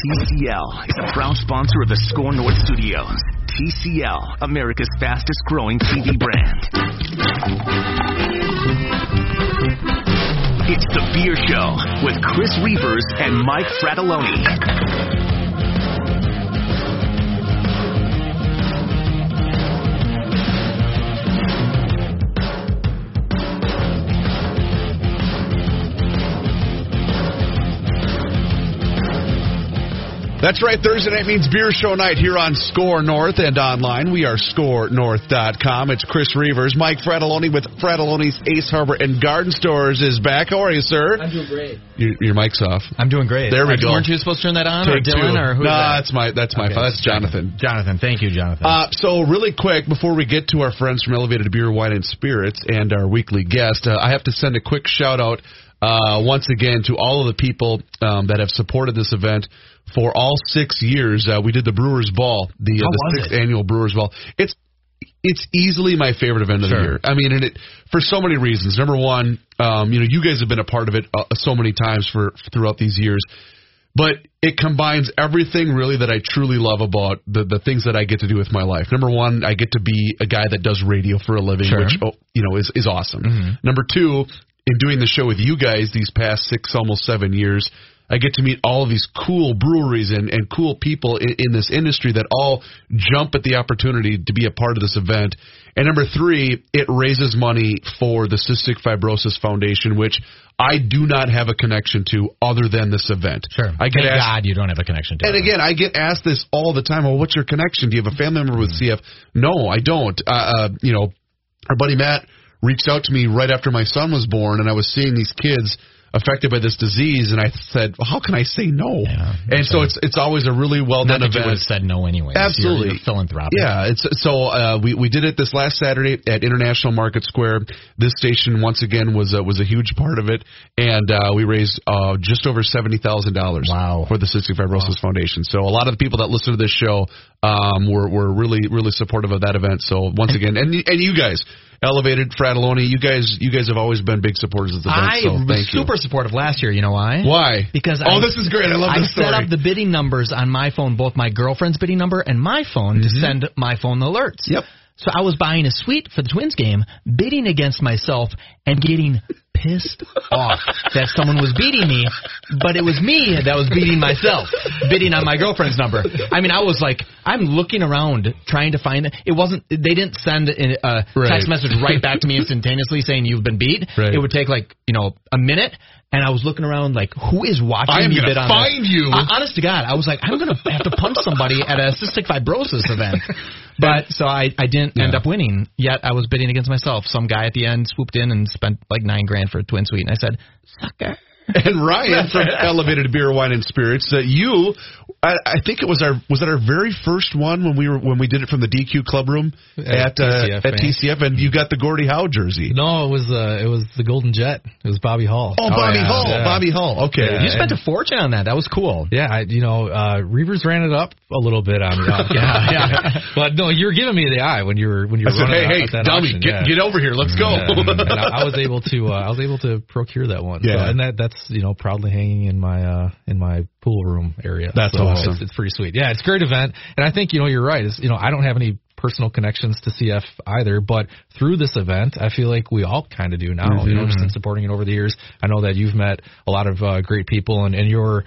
TCL is a proud sponsor of the Score North Studios. TCL, America's fastest growing TV brand. It's the Beer Show with Chris Reavers and Mike Fratelloni. That's right. Thursday night means beer show night here on Score North and online. We are scorenorth.com. It's Chris Reavers. Mike Fratelloni with Fratelloni's Ace Hardware and Garden Stores is back. How are you, sir? I'm doing great. Your, your mic's off. I'm doing great. There we uh, go. Weren't you supposed to turn that on? Take or Dylan? two. Or who's no, that? that's my that's my Okay. That's Jonathan. Jonathan. Thank you, Jonathan. Uh, so really quick before we get to our friends from Elevated Beer, Wine, and Spirits and our weekly guest, uh, I have to send a quick shout out uh, once again to all of the people um, that have supported this event for all six years. Uh, we did the Brewers Ball, the, uh, the sixth it? annual Brewers Ball. It's it's easily my favorite event of the year. I mean, and it for so many reasons. Number one, um, you know, you guys have been a part of it uh, so many times for throughout these years but it combines everything really that I truly love about the the things that I get to do with my life. Number one, I get to be a guy that does radio for a living, Sure. which oh, you know is is awesome. Number two, in doing the show with you guys these past six, almost seven years. I get to meet all of these cool breweries and, and cool people in, in this industry that all jump at the opportunity to be a part of this event. And number three, it raises money for the Cystic Fibrosis Foundation, which I do not have a connection to other than this event. sure. I get Thank asked, God you don't have a connection to and it. again, I get asked this all the time. Well, what's your connection? Do you have a family member with CF? No, I don't. Uh, uh, you know, our buddy Matt reached out to me right after my son was born, and I was seeing these kids affected by this disease, and I said, well, "How can I say no?" Yeah, and so it's it's always a really well done that you would event. have said no anyway. Absolutely. You're, you're philanthropic. Yeah, it's so uh, we we did it this last Saturday at International Market Square. This station once again was a, was a huge part of it, and uh, we raised uh, just over seventy thousand dollars. Wow. for the Cystic Fibrosis Foundation. So a lot of the people that listen to this show um, were were really really supportive of that event. So once again, and and you guys, Elevated Fratelloni, you guys you guys have always been big supporters of the event. I so was super supportive last year. You know why? Why? Because oh, I, this is great. I love I this story. I set up the bidding numbers on my phone, both my girlfriend's bidding number and my phone, to send my phone alerts. Mm-hmm. Yep. So I was buying a suite for the Twins game, bidding against myself, and getting pissed off that someone was beating me, but it was me that was beating myself, bidding on my girlfriend's number. I mean, I was like, I'm looking around trying to find it. It wasn't. They didn't send a, Right. text message right back to me instantaneously saying you've been beat. Right. It would take like you know a minute. And I was looking around like, who is watching I am me gonna bid on find this? you. Uh, honest to God, I was like, I'm gonna have to punch somebody at a cystic fibrosis event. But so I, I didn't end up winning. Yet I was bidding against myself. Some guy at the end swooped in and spent like nine grand for a twin suite, and I said, "Sucker." and Ryan from Elevated Beer, Wine, and Spirits. Uh, you, I, I think it was our was that our very first one when we were when we did it from the DQ Club Room at At uh, TCF, at. TCF, and you got the Gordie Howe jersey. No, it was uh, it was the Golden Jet. It was Bobby Hull. Oh, Bobby yeah, Hull, yeah. Bobby Hull. Okay, Yeah. You spent a fortune on that. That was cool. Yeah, I, you know, uh, Reavers ran it up a little bit on me. yeah, yeah. But no, you're giving me the eye when you were when you I were said, running hey, hey, dummy, auction, get yeah. get over here, let's go. Yeah, and I, I was able to uh, I was able to procure that one. Yeah. So, and that that's you know proudly hanging in my uh in my pool room area. That's so awesome. It's, it's pretty sweet. Yeah, it's a great event, and I think you know you're right. Is you know I don't have any personal connections to CF either, but through this event, I feel like we all kind of do now. You know, just in supporting it over the years. I know that you've met a lot of uh, great people, and and you're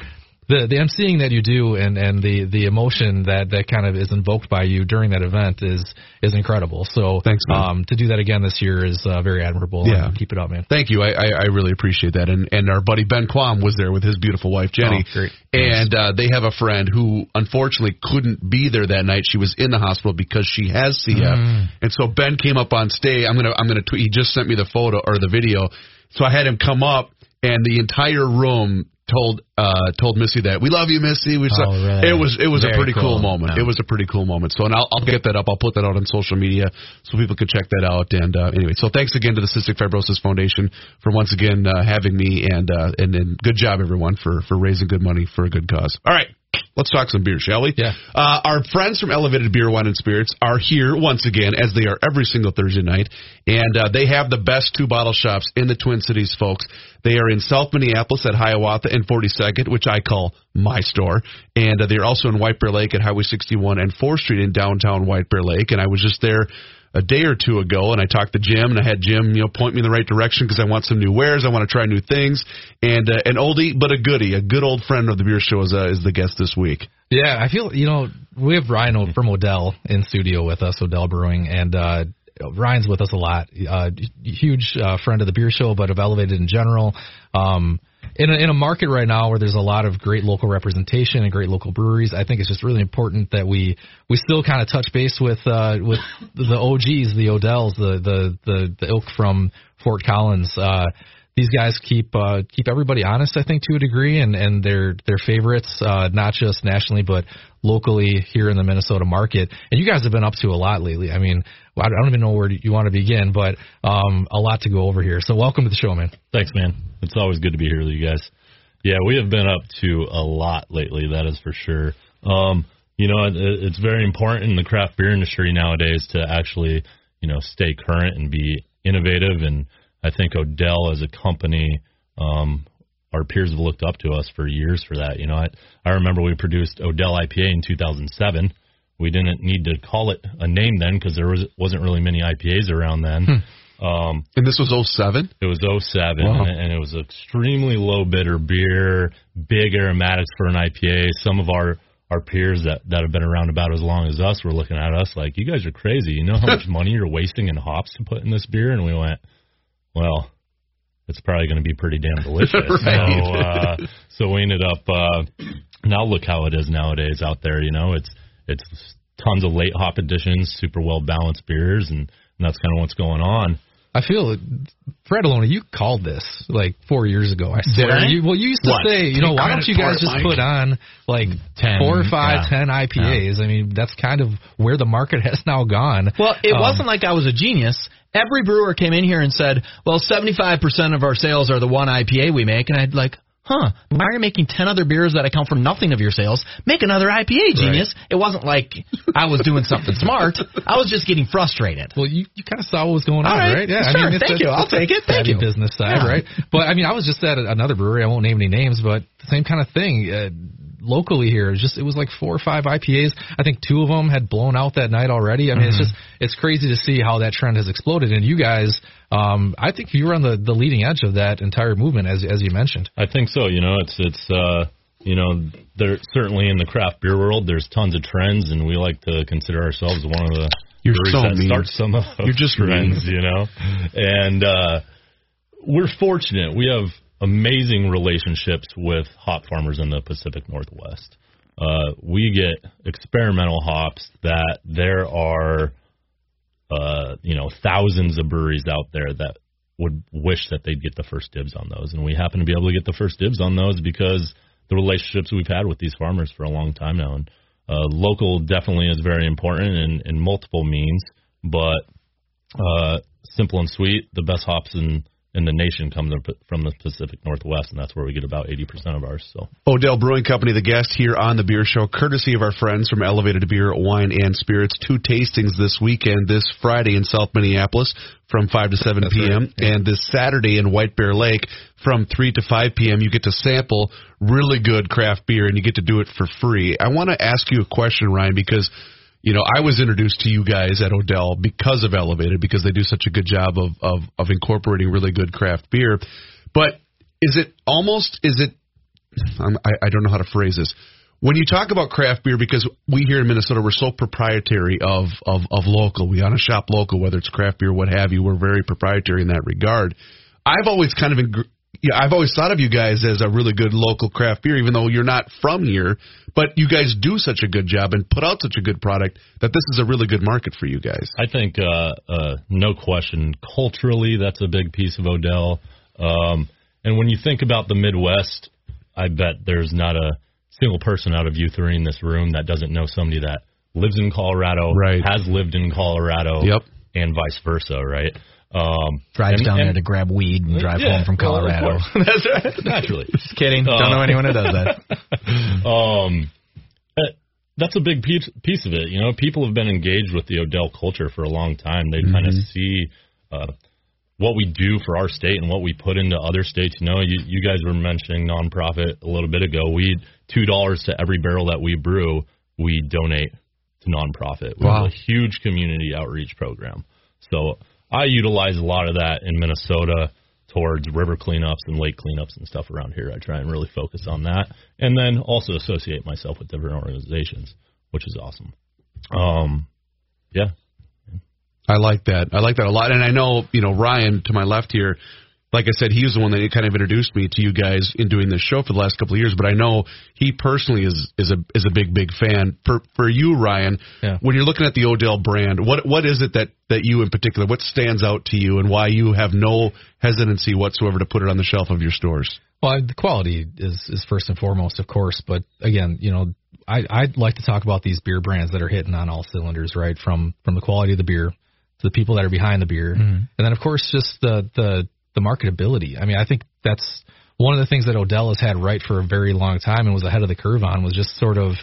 the the emceeing that you do and and the the emotion that that kind of is invoked by you during that event is is incredible. So Thanks, man. um to do that again this year is uh, very admirable. Yeah. keep it up, man. Thank you. I, I, I really appreciate that. And and our buddy Ben Quam was there with his beautiful wife Jenny. Oh, great. And uh, they have a friend who unfortunately couldn't be there that night. She was in the hospital because she has CF. Mm. And so Ben came up on stage. I'm gonna I'm gonna tweet. He just sent me the photo or the video. So I had him come up, and the entire room told uh told Missy that we love you, Missy. We Oh, really? it was it was a pretty cool, cool. moment. Yeah. It was a pretty cool moment. So and I'll I'll get that up. I'll put that out on social media so people can check that out. And uh, anyway, so thanks again to the Cystic Fibrosis Foundation for once again uh, having me and uh, and and good job everyone for for raising good money for a good cause. All right. Let's talk some beer, shall we? Yeah. Uh, our friends from Elevated Beer, Wine, and Spirits are here once again, as they are every single Thursday night. And uh, they have the best two bottle shops in the Twin Cities, folks. They are in South Minneapolis at Hiawatha and 42nd, which I call my store. And uh, they're also in White Bear Lake at Highway 61 and 4th Street in downtown White Bear Lake. And I was just there a day or two ago, and I talked to Jim, and I had Jim, you know, point me in the right direction because I want some new wares, I want to try new things, and uh, an oldie but a goodie, a good old friend of the beer show is uh, is the guest this week. Yeah, I feel you know we have Ryan from Odell in studio with us, Odell Brewing, and uh, Ryan's with us a lot. Uh, huge uh, friend of the beer show, but of Elevated in general. Um, in a, in a market right now where there's a lot of great local representation and great local breweries, I think it's just really important that we we still kind of touch base with uh, with the OGs, the Odells, the the the, the ilk from Fort Collins. Uh, these guys keep uh, keep everybody honest, I think, to a degree, and and they're they're favorites, uh, not just nationally but locally here in the Minnesota market. And you guys have been up to a lot lately. I mean, I don't even know where you want to begin, but um, a lot to go over here. So welcome to the show, man. Thanks, man. It's always good to be here with you guys. Yeah, we have been up to a lot lately, that is for sure. Um, you know, it, it's very important in the craft beer industry nowadays to actually, you know, stay current and be innovative. And I think Odell as a company, um, our peers have looked up to us for years for that. You know, I, I remember we produced Odell IPA in 2007. We didn't need to call it a name then because there was, wasn't really many IPAs around then. Um, And this was 07? it was 07, Wow. and, and it was extremely low bitter beer, big aromatics for an IPA. Some of our our peers that that have been around about as long as us were looking at us like, "You guys are crazy. You know how much money you're wasting in hops to put in this beer?" And we went, "Well, it's probably going to be pretty damn delicious." Right. So uh, so we ended up. Uh, now look how it is nowadays out there. You know, it's it's tons of late hop additions, super well balanced beers, and, and that's kind of what's going on. I feel Fratelloni, you called this like four years ago. I swear. I? You, well, you used to What? say, you know, why don't you guys just Mike. put on like 10, four or five, yeah. ten IPAs? I mean, that's kind of where the market has now gone. Well, it Um, wasn't like I was a genius. Every brewer came in here and said, "Well, 75% of our sales are the one IPA we make," and I'd like, "Huh? Why are making 10 other beers that account for nothing of your sales? Make another IPA, genius." It wasn't like I was doing something smart. I was just getting frustrated. Well, you, you kind of saw what was going on, right. right? Yeah, Sure. I mean, it's, Thank you. it's- I'll take it. Thank you. business side, Yeah. right? But I mean, I was just at another brewery. I won't name any names, but the same kind of thing. Uh, locally here, it was just it was like four or five IPAs. I think two of them had blown out that night already. I mean, it's just it's crazy to see how that trend has exploded. And you guys, um, I think you were on the the leading edge of that entire movement, as as you mentioned. I think so. You know, it's it's uh, you know, there certainly in the craft beer world, there's tons of trends, and we like to consider ourselves one of the You're so that mean. start some of those You're just trends. You know, and uh, we're fortunate. We have amazing relationships with hop farmers in the Pacific Northwest. Uh, we get experimental hops that there are, uh, you know, thousands of breweries out there that would wish that they'd get the first dibs on those, and we happen to be able to get the first dibs on those because the relationships we've had with these farmers for a long time now. And uh, local definitely is very important in, in multiple means, but uh, simple and sweet, the best hops in in the nation come the- from the Pacific Northwest, and that's where we get about 80% of ours. So Odell Brewing Company, the guest here on the Beer Show, courtesy of our friends from Elevated Beer, Wine, and Spirits. Two tastings this weekend, this Friday in South Minneapolis from 5 to 7 That's p.m., right, yeah. and this Saturday in White Bear Lake from 3 to 5 p.m. You get to sample really good craft beer, and you get to do it for free. I want to ask you a question, Ryan, because you know, I was introduced to you guys at Odell because of Elevated, because they do such a good job of of, of incorporating really good craft beer. But is it almost is it I'm, I, I don't know how to phrase this. When you talk about craft beer, because we here in Minnesota we're so proprietary of of, of local, we want to shop local, whether it's craft beer, or what have you. We're very proprietary in that regard. I've always kind of yeah, I've always thought of you guys as a really good local craft beer, even though you're not from here. But you guys do such a good job and put out such a good product that this is a really good market for you guys. I think, uh, uh, no question, culturally, that's a big piece of Odell. Um, and when you think about the Midwest, I bet there's not a single person out of you three in this room that doesn't know somebody that lives in Colorado, Right. has lived in Colorado, Yep. and vice versa, right? Um, Drives and- down there to grab weed and drive Yeah, home from well, Colorado. course. That's right. naturally. Just kidding. Uh, Don't know anyone who does that. um, uh, that's a big piece piece of it. You know, people have been engaged with the Odell culture for a long time. They kind of see uh, what we do for our state and what we put into other states. You know, you, you guys were mentioning nonprofit a little bit ago. We two dollars to every barrel that we brew, we donate to nonprofit. We Wow. have a huge community outreach program. So I utilize a lot of that in Minnesota towards river cleanups and lake cleanups and stuff around here. I try and really focus on that, and then also associate myself with different organizations, which is awesome. Um, yeah, I like that. I like that a lot. And I know, you know, Ryan to my left here, like I said, he was the one that kind of introduced me to you guys in doing this show for the last couple of years. But I know he personally is is a is a big big fan. For for you, Ryan, Yeah. when you're looking at the Odell brand, what what is it that that you in particular, what stands out to you, and why you have no hesitancy whatsoever to put it on the shelf of your stores? Well, I- the quality is is first and foremost, of course. But again, you know, I I'd like to talk about these beer brands that are hitting on all cylinders, right? From from the quality of the beer to the people that are behind the beer, mm-hmm. and then of course just the the the marketability. I mean, I think that's one of the things that Odell has had right for a very long time and was ahead of the curve on was just sort of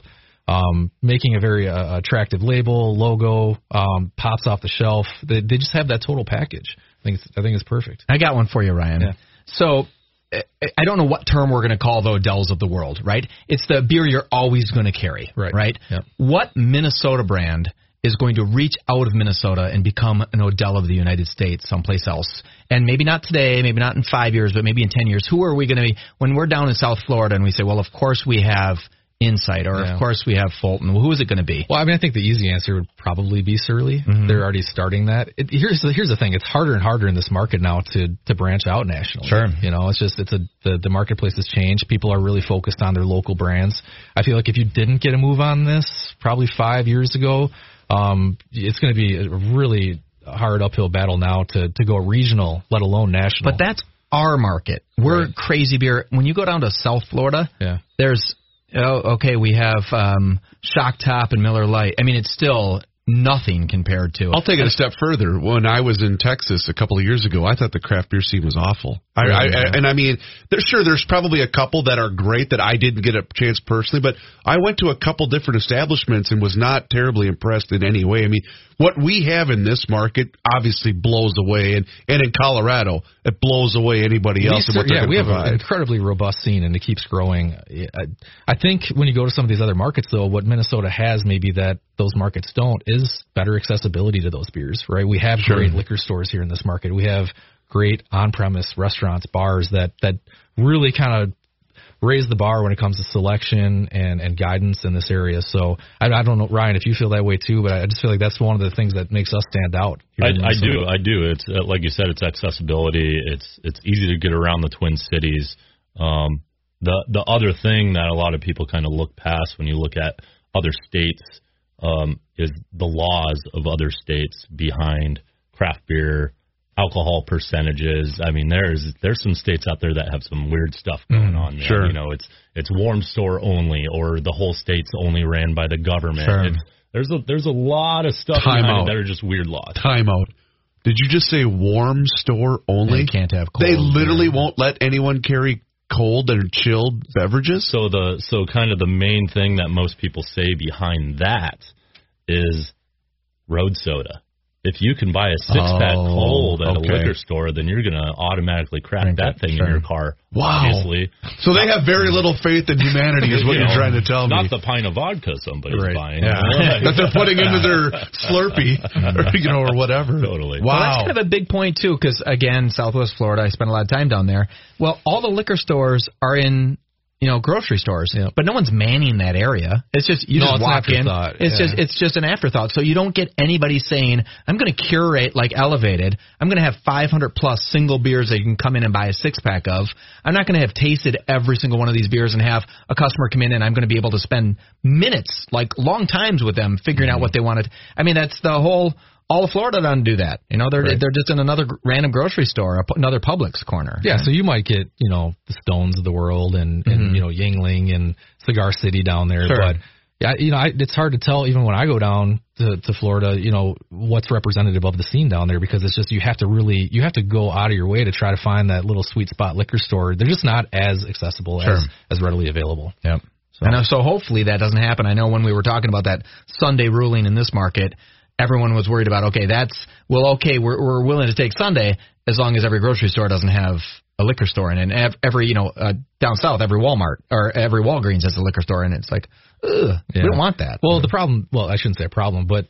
um, making a very uh, attractive label, logo, um, pops off the shelf. They, they just have that total package. I think it's, I think it's perfect. I got one for you, Ryan. Yeah. So I- don't know what term we're going to call the Odells of the world, right? It's the beer you're always going to carry, Right. Right. Yep. What Minnesota brand is going to reach out of Minnesota and become an Odell of the United States someplace else? And maybe not today, maybe not in five years, but maybe in ten years. Who are we going to be when we're down in South Florida and we say, well, of course we have Insight, or Yeah. of course we have Fulton. Well, Who is it going to be? Well, I mean, I think the easy answer would probably be Surly. Mm-hmm. They're already starting that. It, here's the, here's the thing: it's harder and harder in this market now to to branch out nationally. Sure. you know, it's just it's a the the marketplace has changed. People are really focused on their local brands. I feel like if you didn't get a move on this probably five years ago, um, it's going to be a really hard uphill battle now to to go regional, let alone national. But that's our market. We're Right. crazy beer. When you go down to South Florida, yeah. there's oh, okay, we have um, Shock Top and Miller Lite. I mean, it's still nothing compared to. It. I'll take it a step further. When I was in Texas a couple of years ago, I thought the craft beer scene was awful. I, I, I and I mean, there's sure there's probably a couple that are great that I didn't get a chance personally, but I went to a couple different establishments and was not terribly impressed in any way. I mean, what we have in this market obviously blows away, and and in Colorado, it blows away anybody else. and what yeah, we have provide. an incredibly robust scene, and it keeps growing. I, I think when you go to some of these other markets, though, what Minnesota has maybe that those markets don't is better accessibility to those beers. Right? We have great liquor stores here in this market. We have great on-premise restaurants, bars that that really kind of raise the bar when it comes to selection and and guidance in this area. So I, I don't know, Ryan, if you feel that way too, but I just feel like that's one of the things that makes us stand out. I, I do. I do. It's uh, like you said. It's accessibility. It's it's easy to get around the Twin Cities. Um, the the other thing that a lot of people kind of look past when you look at other states um, is the laws of other states behind craft beer, alcohol percentages. I mean, there's there's some states out there that have some weird stuff mm, going on. there. sure. You know, it's it's warm store only, or the whole state's only ran by the government. Sure. It's, there's a there's a lot of stuff Time behind out. that are just weird laws. Timeout. Did you just say warm store only? They can't have cold They literally beer. won't let anyone carry cold and chilled beverages. So the so kind of the main thing that most people say behind that is road soda. If you can buy a six pack Oh, cold at okay. a liquor store, then you're gonna automatically crack Drink that thing sure. in your car. Wow. Obviously. So they have very little faith in humanity, is what You you're know, trying to tell me. Not the pint of vodka somebody's Right. buying. Yeah. that they're putting into their Slurpee, or, you know, or whatever. Totally. Well, that's kind of a big point too, because again, Southwest Florida, I spent a lot of time down there. Well, all the liquor stores are in, you know, grocery stores, Yeah. but no one's manning that area. It's just you No, just it's an walk in. It's yeah. just it's just an afterthought. So you don't get anybody saying, "I'm going to curate like Elevated. I'm going to have 500 plus single beers that you can come in and buy a six pack of. I'm not going to have tasted every single one of these beers and have a customer come in and I'm going to be able to spend minutes, like long times with them, figuring Mm-hmm. out what they wanted. I mean, that's the whole." All of Florida doesn't do that. You know, they're Right. they're just in another random grocery store, another Publix corner. Yeah, so you might get you know the Stones of the world and and you know Yuengling and Cigar City down there, Sure. but yeah, you know I, it's hard to tell even when I go down to to Florida, you know what's representative of the scene down there because it's just you have to really you have to go out of your way to try to find that little sweet spot liquor store. They're just not as accessible Sure. as as readily available. Yep. And uh, so hopefully that doesn't happen. I know when we were talking about that Sunday ruling in this market, everyone was worried about okay, that's well, okay, we're we're willing to take Sunday as long as every grocery store doesn't have a liquor store in it. And every you know uh, down south, every Walmart or every Walgreens has a liquor store in it. It's like, ugh, we don't want that. Well, the problem, well, I shouldn't say a problem, but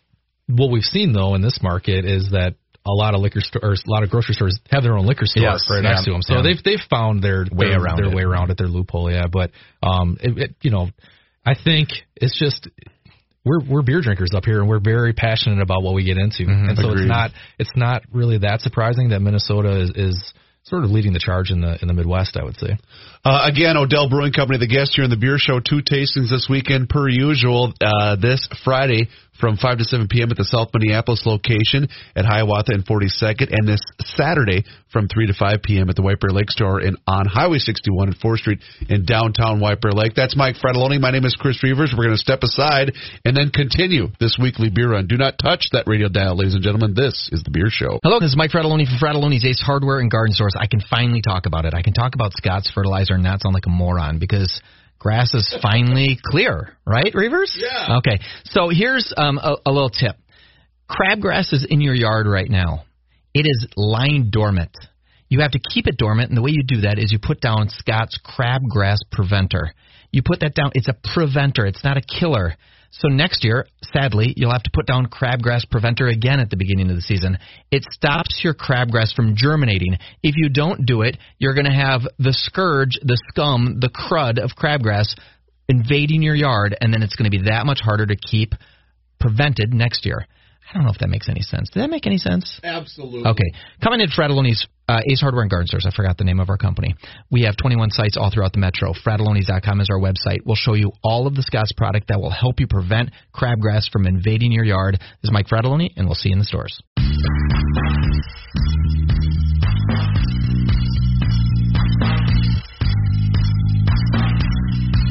what we've seen though in this market is that a lot of liquor stores, a lot of grocery stores have their own liquor store Yes, right yeah, next to them. So yeah. they've they've found their Way their, around their it. way around it, their loophole. Yeah, but um, it, it, you know, I think it's just we're we're beer drinkers up here, and we're very passionate about what we get into, and so Agreed. it's not it's not really that surprising that Minnesota is, is sort of leading the charge in the in the Midwest. I would say. Uh, again, Odell Brewing Company, the guest here in the beer show. Two tastings this weekend, per usual. Uh, this Friday from 5 to 7 p.m. at the South Minneapolis location at Hiawatha and 42nd, and this Saturday from 3 to 5 p.m. at the White Bear Lake Store in, on Highway 61 at 4th Street in downtown White Bear Lake. That's Mike Fratelloni. My name is Chris Reavers. We're going to step aside and then continue this weekly beer run. Do not touch that radio dial, ladies and gentlemen. This is the beer show. Hello, this is Mike Fratelloni from Fratelloni's Ace Hardware and Garden Stores. I can finally talk about it. I can talk about Scott's fertilizer and not sound like a moron because grass is finally clear, right, Reavers? Yeah. Okay, so here's um, a, a little tip. Crabgrass is in your yard right now. It is lying dormant. You have to keep it dormant, and the way you do that is you put down Scott's Crabgrass Preventer. You put that down. It's a preventer. It's not a killer. So next year, sadly, you'll have to put down crabgrass preventer again at the beginning of the season. It stops your crabgrass from germinating. If you don't do it, you're going to have the scourge, the scum, the crud of crabgrass invading your yard, and then it's going to be that much harder to keep prevented next year. I don't know if that makes any sense. Did that make any sense? Absolutely. Okay. Coming in Fratelloni's uh, Ace Hardware and Garden Stores. I forgot the name of our company. We have 21 sites all throughout the metro. Fratelloni's.com is our website. We'll show you all of the Scott's product that will help you prevent crabgrass from invading your yard. This is Mike Fratelloni, and we'll see you in the stores.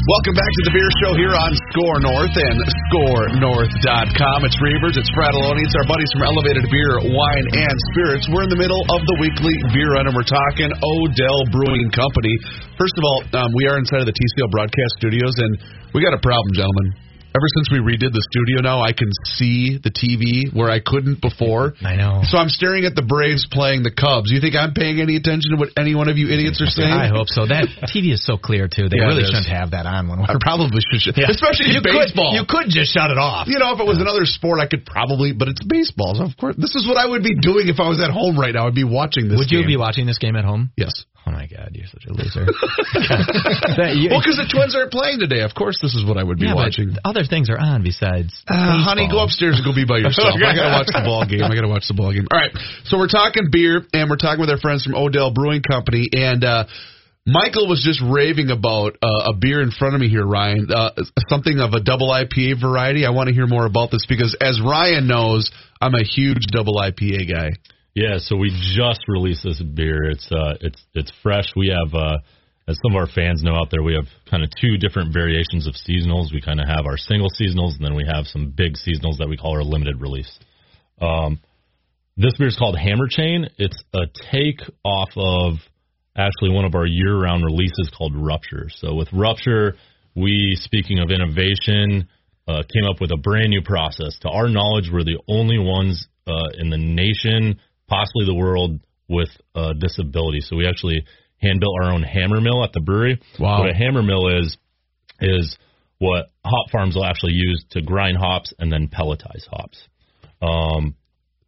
Welcome back to the Beer Show here on Score North and ScoreNorth.com. It's Reavers, it's Fratelloni, it's our buddies from Elevated Beer, Wine, and Spirits. We're in the middle of the weekly beer run, and we're talking Odell Brewing Company. First of all, um, we are inside of the TCL broadcast studios, and we got a problem, gentlemen. Ever since we redid the studio now, I can see the TV where I couldn't before. I know. So I'm staring at the Braves playing the Cubs. You think I'm paying any attention to what any one of you idiots are saying? I hope so. That TV is so clear too. They Yeah, really shouldn't have that on when I we're probably should, Yeah. especially you could, baseball. you could just shut it off. You know, if it was another sport, I could probably, but it's baseball. So of course, this is what I would be doing if I was at home right now. I'd be watching this. Would you be watching this game at home? Yes. Oh my God, you're such a loser. You- Well, because the Twins aren't playing today. Of course, this is what I would be yeah, but watching. other things are on besides. Uh, honey, go upstairs and go be by yourself. I gotta watch the ball game. I gotta watch the ball game. All right, so we're talking beer, and we're talking with our friends from Odell Brewing Company, and uh, Michael was just raving about uh, a beer in front of me here, Ryan. Uh, something of a double IPA variety. I want to hear more about this because, as Ryan knows, I'm a huge double IPA guy. Yeah, so we just released this beer. It's uh it's it's fresh. We have uh as some of our fans know out there, we have kind of two different variations of seasonals. We kind of have our single seasonals and then we have some big seasonals that we call our limited release. Um this beer is called Hammer Chain. It's a take off of actually one of our year-round releases called Rupture. So with Rupture, we speaking of innovation, uh, came up with a brand new process. To our knowledge, we're the only ones uh, in the nation, possibly the world, with uh, disability. So we actually hand built our own hammer mill at the brewery. Wow. What a hammer mill is is what hop farms will actually use to grind hops and then pelletize hops. Um,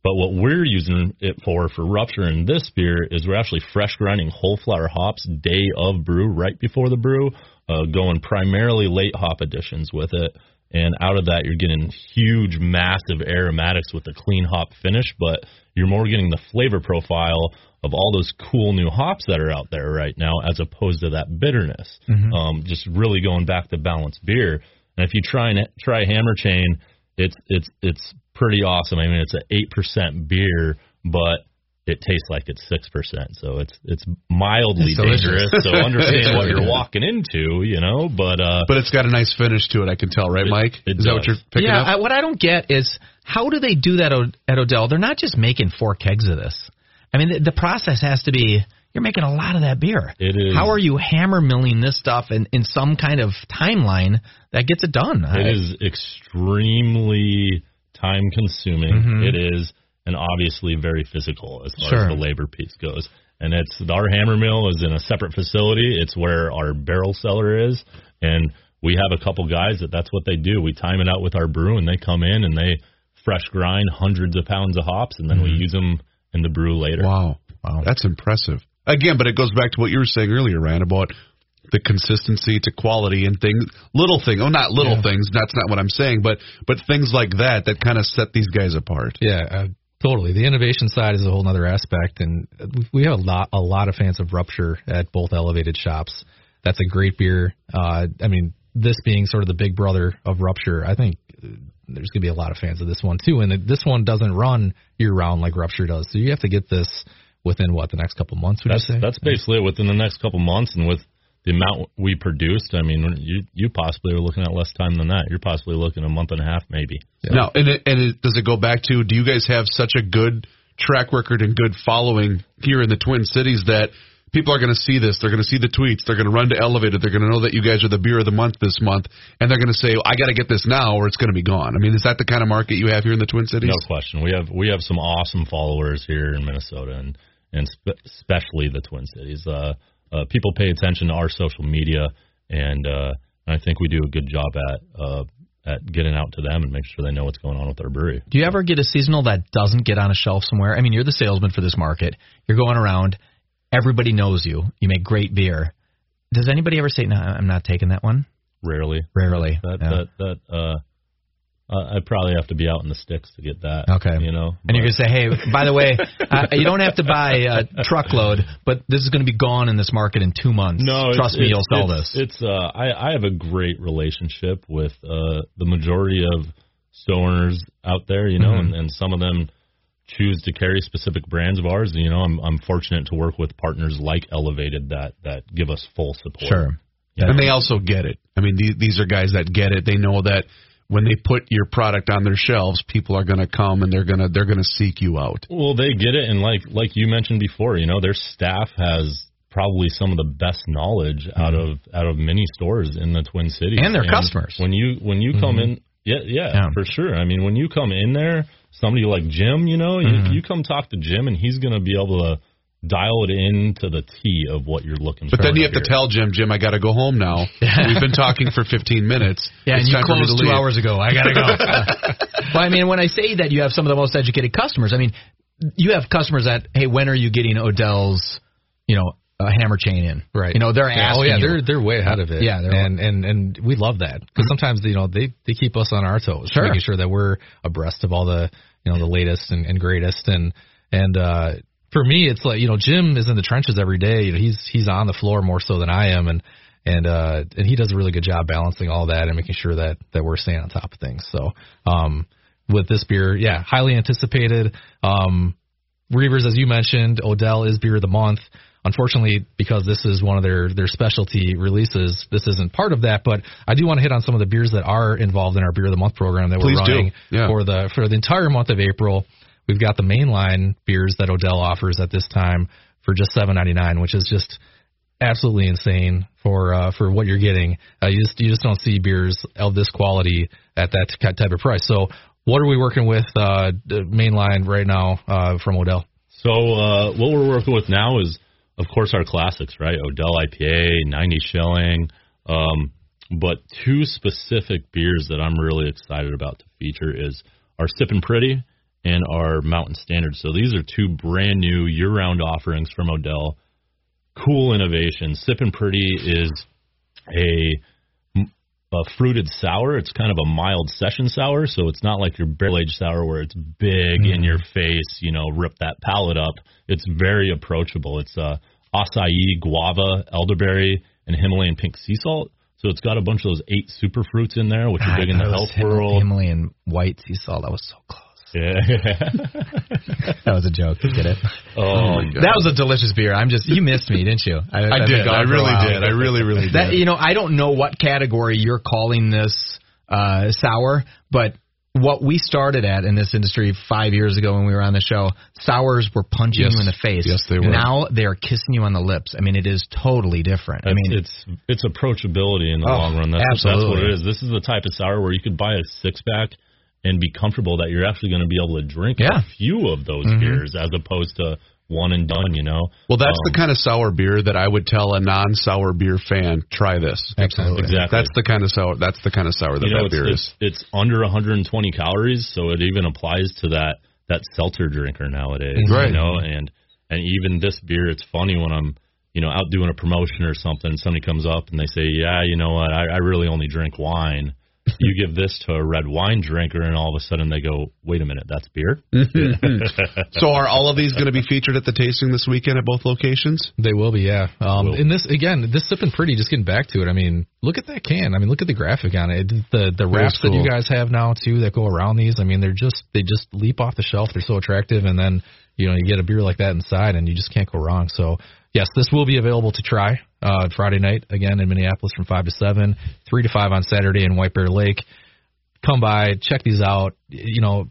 but what we're using it for for rupture in this beer is we're actually fresh grinding whole flower hops day of brew, right before the brew, uh, going primarily late hop additions with it. And out of that, you're getting huge, massive aromatics with a clean hop finish, but you're more getting the flavor profile of all those cool new hops that are out there right now, as opposed to that bitterness. Um, just really going back to balanced beer. And if you try and try Hammer Chain, it's it's it's pretty awesome. I mean, it's an eight percent beer, but it tastes like it's six percent. So it's it's mildly It's dangerous. so understand what you're walking into, you know. But uh, But it's got a nice finish to it. I can tell, right, Mike? it Is that what you're picking yeah, up? I, what I don't get is how do they do that at Odell? They're not just making four kegs of this. I mean, the, the process has to be you're making a lot of that beer. It is. How are you hammer milling this stuff in, in some kind of timeline that gets it done? It is extremely time consuming. It is, and obviously very physical as far Sure. as the labor piece goes. And it's our hammer mill is in a separate facility. It's where our barrel cellar is, and we have a couple guys that that's what they do. We time it out with our brew, and they come in and they fresh grind hundreds of pounds of hops, and then we use them in the brew later. Wow. Wow. That's impressive. Again, but it goes back to what you were saying earlier, Ryan, about the consistency to quality and things, little things. Oh, not little things. That's not what I'm saying, but but things like that that kind of set these guys apart. Yeah, uh, totally. The innovation side is a whole other aspect, and we- have a lot a lot of fans of Rupture at both elevated shops. That's a great beer. Uh, I mean, this being sort of the big brother of Rupture, I think uh, there's going to be a lot of fans of this one too. And this one doesn't run year round like Rupture does, so you have to get this within what the next couple months. Would That's you say? that's basically it within the next couple months, and with the amount we produced, I mean, you you possibly are looking at less time than that. You're possibly looking a month and a half, maybe. Now, and it, and it, does it go back to? Do you guys have such a good track record and good following here in the Twin Cities that people are going to see this? They're going to see the tweets. They're going to run to Elevated. They're going to know that you guys are the beer of the month this month, and they're going to say, "I got to get this now, or it's going to be gone." I mean, is that the kind of market you have here in the Twin Cities? No question. We have we have some awesome followers here in Minnesota, and and spe- especially the Twin Cities. Uh, uh, people pay attention to our social media, and uh, I think we do a good job at uh, at getting out to them and make sure they know what's going on with our brewery. Do you ever get a seasonal that doesn't get on a shelf somewhere? I mean, you're the salesman for this market. You're going around. Everybody knows you. You make great beer. Does anybody ever say, "No, I'm not taking that one"? Rarely. Rarely. That Yeah. that that uh, uh, I'd probably have to be out in the sticks to get that. Okay. You know. And you're gonna say, "Hey, by the way, uh, you don't have to buy a truckload, but this is going to be gone in this market in two months. No, trust it's, me, it's, you'll sell it's, this." It's uh, I I have a great relationship with uh the majority of store owners out there, you know, Mm-hmm. and, and some of them choose to carry specific brands of ours. And, you know, I'm I'm fortunate to work with partners like Elevated that that give us full support. Sure. You know? And they also get it. I mean, these, these are guys that get it. They know that when they put your product on their shelves, people are going to come and they're going to they're going to seek you out. Well, they get it, and like like you mentioned before, you know, their staff has probably some of the best knowledge out of out of many stores in the Twin Cities, Mm-hmm. And their customers. When you when you come in, yeah, yeah, Yeah. for sure. I mean, when you come in there, somebody like Jim, you know, Mm-hmm. you, you come talk to Jim, and he's going to be able to dial it into the T of what you're looking for. But then you have to tell Jim, Jim, I got to go home now. We've been talking for 15 minutes. Yeah, It's and you time for me closed two leave. hours ago. I gotta go. well, I mean, when I say that you have some of the most educated customers, I mean, you have customers that, hey, when are you getting Odell's, you know, uh, hammer chain in? Right. You know, they're Yeah, asking. oh yeah, they're they're way ahead of it. Yeah, and and and we love that because sometimes you know they they keep us on our toes, Sure. making sure that we're abreast of all the you know the latest and, and greatest. And and uh, for me, it's like you know Jim is in the trenches every day. You know, he's he's on the floor more so than I am, and and uh, and he does a really good job balancing all that and making sure that that we're staying on top of things. So um, with this beer, yeah, highly anticipated. Um, Reavers, as you mentioned, Odell is beer of the month. Unfortunately, because this is one of their their specialty releases, this isn't part of that. But I do want to hit on some of the beers that are involved in our beer of the month program that Please we're running Yeah. for the for the entire month of April. We've got the mainline beers that Odell offers at this time for just seven ninety nine, which is just absolutely insane for uh, for what you're getting. Uh, you just you just don't see beers of this quality at that type of price. So, what are we working with uh, mainline right now uh, from Odell? So uh, what we're working with now is, of course, our classics, right? Odell IPA, 90 shilling. Um, but two specific beers that I'm really excited about to feature is our Sippin' Pretty and our Mountain Standard. So these are two brand new year-round offerings from Odell. Cool innovation. Sippin' Pretty is a a fruited sour. It's kind of a mild session sour, so it's not like your barrel aged sour where it's big in your face, you know, rip that palate up. It's very approachable. It's uh, acai, guava, elderberry, and Himalayan pink sea salt. So it's got a bunch of those eight super fruits in there, which are big in the health world. Himalayan white sea salt. That was so close. Yeah. That was a joke. Get it? oh, That was a delicious beer. I'm just you missed me, didn't you? I I've did. I really did. I really, really did. That you know, I don't know what category you're calling this uh, sour, but what we started at in this industry five years ago when we were on the show, sours were punching Yes. you in the face. Yes, they were. Now they are kissing you on the lips. I mean, it is totally different. I mean, it's it's approachability in the Oh, long run. That's, that's what it is. This is the type of sour where you could buy a six pack and be comfortable that you're actually going to be able to drink Yeah. a few of those beers as opposed to one and done. You know. well, that's the Um, kind of sour beer that I would tell a non-sour beer fan, try this. absolutely. exactly. That's the kind of sour. That's the kind of sour that you know, that beer it's, is. it's it's under 120 calories, so it even applies to that that seltzer drinker nowadays. Right. You know, and and even this beer, it's funny when I'm you know out doing a promotion or something, and somebody comes up and they say, yeah, you know what, I, I really only drink wine. you give this to a red wine drinker, and all of a sudden they go, wait a minute, that's beer. So are all of these going to be featured at the tasting this weekend at both locations? They will be, yeah. Um, Will. and this again, this sipping pretty. Just getting back to it. I mean, look at that can. I mean, look at the graphic on it. The the wraps that you guys have now too that go around these. I mean, they're just they just leap off the shelf. They're so attractive, and then you know you get a beer like that inside, and you just can't go wrong. So yes, this will be available to try uh, Friday night again in Minneapolis from five to seven, three to five on Saturday in White Bear Lake. Come by, check these out. You know,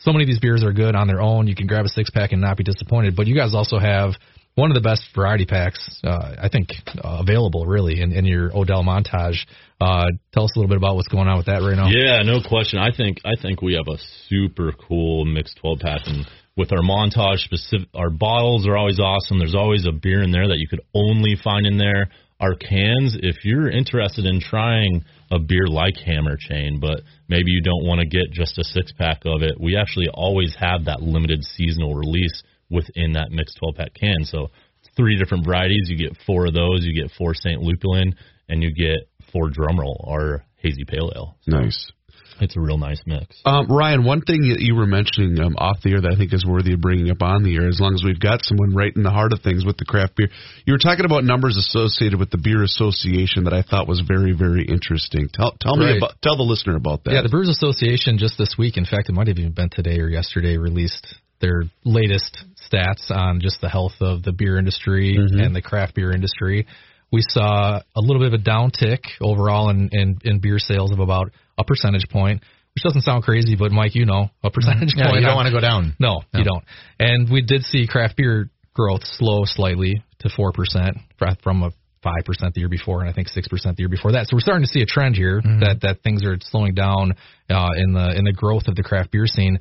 so many of these beers are good on their own. You can grab a six pack and not be disappointed. But you guys also have one of the best variety packs, uh, I think, uh, available really in, in your Odell montage. Uh, tell us a little bit about what's going on with that right now. Yeah, no question. I think I think we have a super cool mixed 12 pack, and with our montage specific, our bottles are always awesome. There's always a beer in there that you could only find in there. Our cans, if you're interested in trying a beer like Hammer Chain, but maybe you don't want to get just a six pack of it, we actually always have that limited seasonal release within that mixed 12 pack can. So three different varieties. You get four of those. You get four St. Lupulin, and you get four Drumroll, our hazy pale ale. Nice. It's a real nice mix. Um, Ryan, one thing that you were mentioning um, off the air that I think is worthy of bringing up on the air, as long as we've got someone right in the heart of things with the craft beer, you were talking about numbers associated with the beer association that I thought was very, very interesting. Tell, tell me about, tell the listener about that. Yeah, the Brewers Association just this week, in fact, it might have even been today or yesterday, released their latest stats on just the health of the beer industry and the craft beer industry. We saw a little bit of a downtick overall in, in, in beer sales of about a percentage point, which doesn't sound crazy, but Mike, you know, a percentage yeah, point. you don't want to go down. no, you don't. And we did see craft beer growth slow slightly to 4% from a 5% the year before and I think 6% the year before that. So we're starting to see a trend here that that things are slowing down uh in the in the growth of the craft beer scene.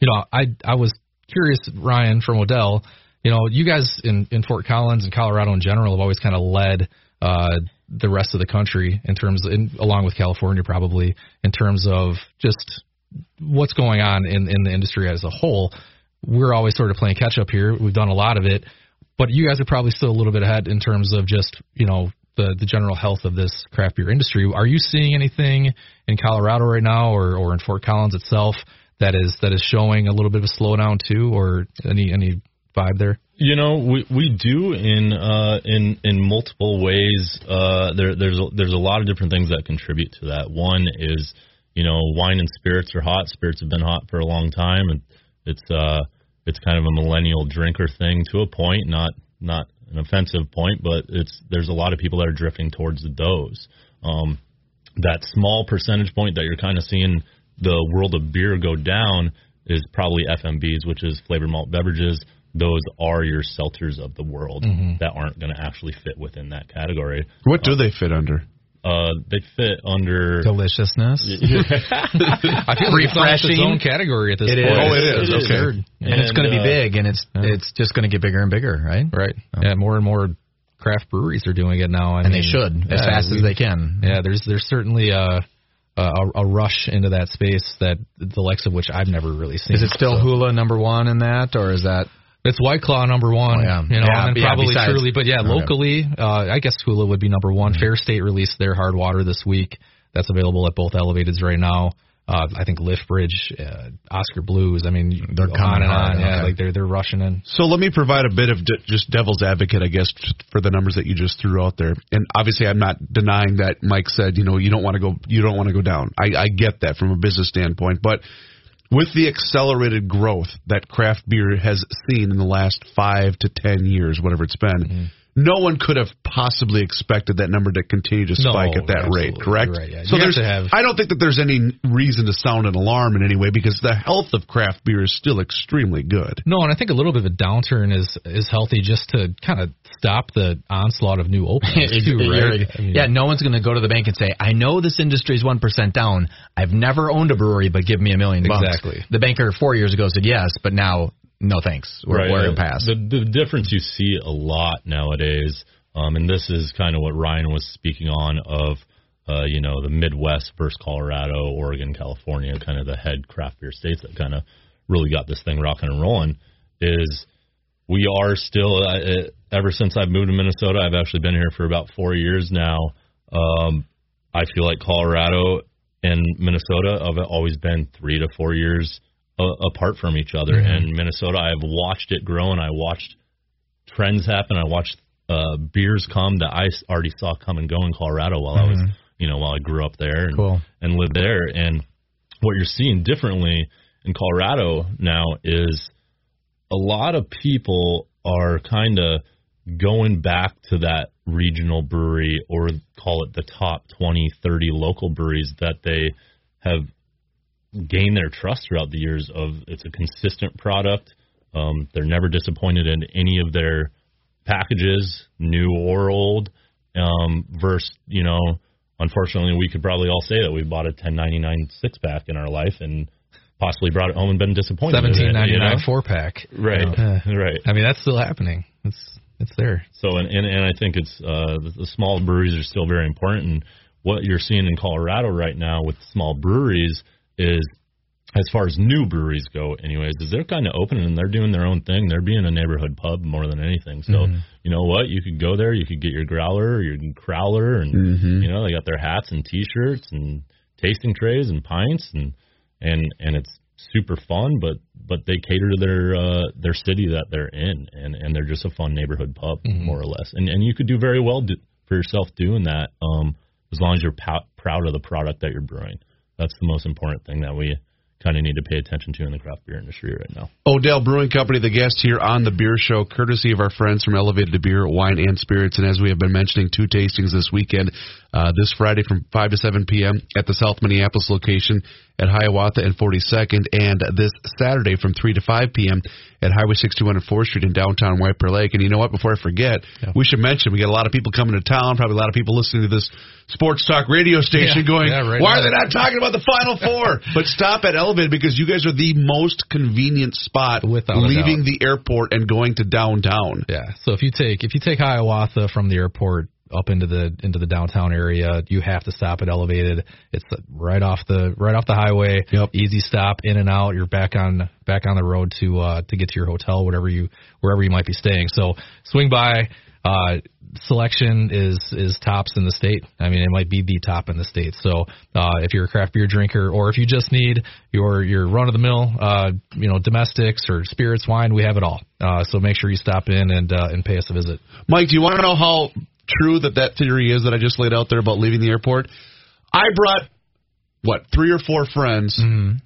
You know, I I was curious Ryan from Odell, you know, you guys in in Fort Collins and Colorado in general have always kind of led uh the rest of the country in terms in, along with California probably in terms of just what's going on in in the industry as a whole. We're always sort of playing catch up here. We've done a lot of it, but you guys are probably still a little bit ahead in terms of just you know the the general health of this craft beer industry. Are you seeing anything in Colorado right now, or or in Fort Collins itself that is that is showing a little bit of a slowdown too, or any any vibe there? You know, we we do in uh, in in multiple ways. Uh, there there's a, there's a lot of different things that contribute to that. One is you know wine and spirits are hot. Spirits have been hot for a long time, and it's uh it's kind of a millennial drinker thing to a point. Not not an offensive point, but it's there's a lot of people that are drifting towards those. Um, that small percentage point that you're kind of seeing the world of beer go down is probably FMBs, which is flavored malt beverages. Those are your seltzers of the world that aren't going to actually fit within that category. What do they fit under? Uh, they fit under. Deliciousness. I feel like it's its own category at this It point. is. Oh, it is. It is. Okay. Absurd. and it's going to be uh, big, and it's it's just going to get bigger and bigger, right? Right. Yeah, more and more craft breweries are doing it now. I And mean, they should as yeah, fast we- as they can. Yeah, there's there's certainly a, a a rush into that space that the likes of which I've never really seen. Is it still So- Hula number one in that, or is that? It's White Claw number one. Oh, yeah. You know, Yeah, and then yeah, probably besides- truly, but yeah, locally, uh, I guess Hula would be number one. Fair State released their hard water this week. That's available at both Elevateds right now. Uh, I think Liftbridge, uh, Oskar Blues. I mean, They're on coming and on. Yeah, okay. like they're they're rushing in. So let me provide a bit of d- just devil's advocate, I guess, for the numbers that you just threw out there. And obviously, I'm not denying that Mike said, you know, you don't want to go, you don't want to go down. I, I get that from a business standpoint, but with the accelerated growth that craft beer has seen in the last five to ten years, whatever it's been, Mm-hmm. No one could have possibly expected that number to continue to No, spike at that rate. Correct? Right, yeah. So You have there's, to have- I don't think that there's any reason to sound an alarm in any way because the health of craft beer is still extremely good. No, and I think a little bit of a downturn is is healthy just to kind of stop the onslaught of new openings too, You're- right? I mean, yeah, no one's going to go to the bank and say, "I know this industry is one percent down. I've never owned a brewery, but give me a million bucks." Exactly. The banker four years ago said yes, but now no thanks. We're, we're uh, past. The, the difference you see a lot nowadays, um, and this is kind of what Ryan was speaking on of, uh, you know, the Midwest versus Colorado, Oregon, California, kind of the head craft beer states that kind of really got this thing rocking and rolling, is we are still, uh, uh, ever since I've moved to Minnesota, I've actually been here for about four years now. Um, I feel like Colorado and Minnesota have always been three to four years uh, apart from each other. And Minnesota, I've watched it grow, and I watched trends happen. I watched uh, beers come that I already saw come and go in Colorado while I was, you know, while I grew up there and, Cool. and lived there. And what you're seeing differently in Colorado now is a lot of people are kind of going back to that regional brewery or call it the top 20, 30 local breweries that they have gained their trust throughout the years of it's a consistent product. Um, they're never disappointed in any of their packages, new or old. Um, versus, you know, unfortunately, we could probably all say that we bought a 1099 six pack in our life and possibly brought it home and been disappointed. in it, you know? four pack. Right, right. I mean, that's still happening. It's it's there. So and and, and I think it's uh, the, the small breweries are still very important. And what you're seeing in Colorado right now with small breweries is, as far as new breweries go, anyways, is they're kind of opening and they're doing their own thing. They're being a neighborhood pub more than anything. So you know what, you could go there, you could get your growler or your crowler, and you know they got their hats and T-shirts and tasting trays and pints and and and it's super fun, but but they cater to their uh, their city that they're in, and and they're just a fun neighborhood pub more or less. And and you could do very well do, for yourself doing that, um, as long as you're pou- proud of the product that you're brewing. That's the most important thing that we kind of need to pay attention to in the craft beer industry right now. Odell Brewing Company, the guest here on the Beer Show, courtesy of our friends from Elevated to Beer, Wine and Spirits. And as we have been mentioning, two tastings this weekend. Uh, this Friday from 5 to 7 p.m. at the South Minneapolis location at Hiawatha and 42nd, and this Saturday from 3 to 5 p.m. at Highway 61 and 4th Street in downtown White Bear Lake. And you know what? Before I forget, we should mention we got a lot of people coming to town, probably a lot of people listening to this sports talk radio station Yeah, going, yeah, right why now. are they not talking about the Final Four? but stop at Elevated because you guys are the most convenient spot Without a leaving the airport and going to downtown. Yeah. So if you take if you take Hiawatha from the airport up into the into the downtown area, you have to stop at Elevated. It's right off the right off the highway. Yep. Easy stop, in and out. You're back on back on the road to uh to get to your hotel, whatever you wherever you might be staying. So swing by. Uh selection is is tops in the state. I mean, it might be the top in the state. So, uh if you're a craft beer drinker or if you just need your your run of the mill uh you know, domestics or spirits wine, we have it all. Uh so make sure you stop in and uh and pay us a visit. Mike, do you want to know how true that that theory is that I just laid out there about leaving the airport? I brought what three or four friends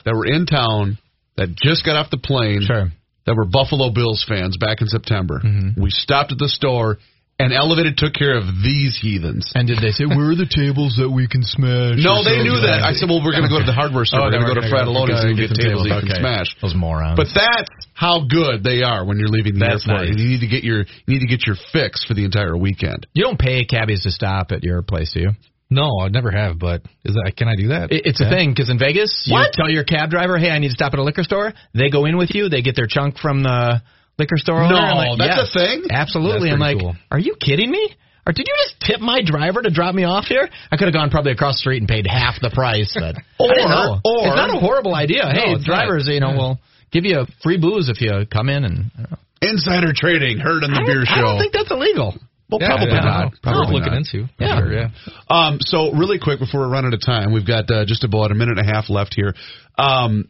that were in town that just got off the plane Sure. That were Buffalo Bills fans back in September. Mm-hmm. We stopped at the store and Elevated took care of these heathens. And did they say where are the tables that we can smash? No, they knew that. I said, well, we're going to go to the hardware store. Oh, we're going to go to Fratelloni's and get get tables you tables. can smash. Those morons. But that's how good they are when you're leaving the That's airport. nice. You need to get your you need to get your fix for the entire weekend. you don't pay cabbies to stop at your place, do you? No, I never have, but is that can I do that? It, it's a thing because in Vegas, you What? tell your cab driver, "Hey, I need to stop at a liquor store." They go in with you. They get their chunk from the liquor store. No, like, that's yes, a thing? Absolutely. That's I'm pretty like, cool. are you kidding me? Or did you just tip my driver to drop me off here? I could have gone probably across the street and paid half the price, but I didn't know. or- it's not a horrible idea. hey, it's drivers, you know, will give you a free booze if you come in and. I don't know. Insider trading heard on the beer don't- I don't think that's illegal. Well, Yeah, probably yeah, not. Probably worth looking not. into. Yeah. sure, yeah. Um, so really quick before we run out of time, we've got uh, just about a minute and a half left here. Um,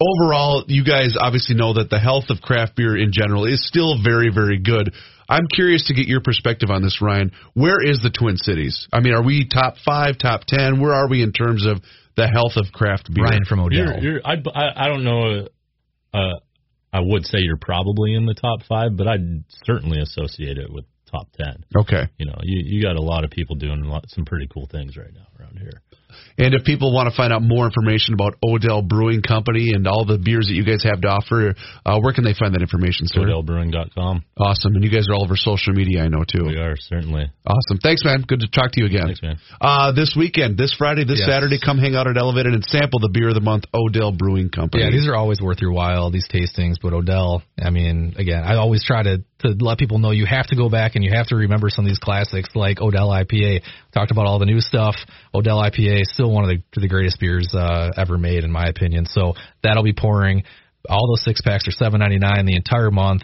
overall, you guys obviously know that the health of craft beer in general is still very, very good. I'm curious to get your perspective on this, Ryan. Where is the Twin Cities? I mean, are we top five, top ten? Where are we in terms of the health of craft beer. Ryan from Odell. You're, you're, I, I, I don't know. Uh, I would say you're probably in the top five, but I'd certainly associate it with top ten. Okay. You know, you you got a lot of people doing a lot, some pretty cool things right now around here. And if people want to find out more information about Odell Brewing Company and all the beers that you guys have to offer, uh, where can they find that information, sir? OdellBrewing.com. Awesome. And you guys are all over social media, I know, too. We are certainly. Awesome. Thanks, man. Good to talk to you again. Thanks, man. Uh, this weekend, this Friday, this Yes. Saturday, come hang out at Elevated and sample the beer of the month, Odell Brewing Company. Yeah, these are always worth your while, these tastings. But Odell, I mean, again, I always try to to let people know you have to go back and you have to remember some of these classics like Odell IPA. Talked about all the new stuff. Odell IPA is still one of the the greatest beers uh, ever made, in my opinion. So that'll be pouring. All those six packs are seven ninety nine the entire month.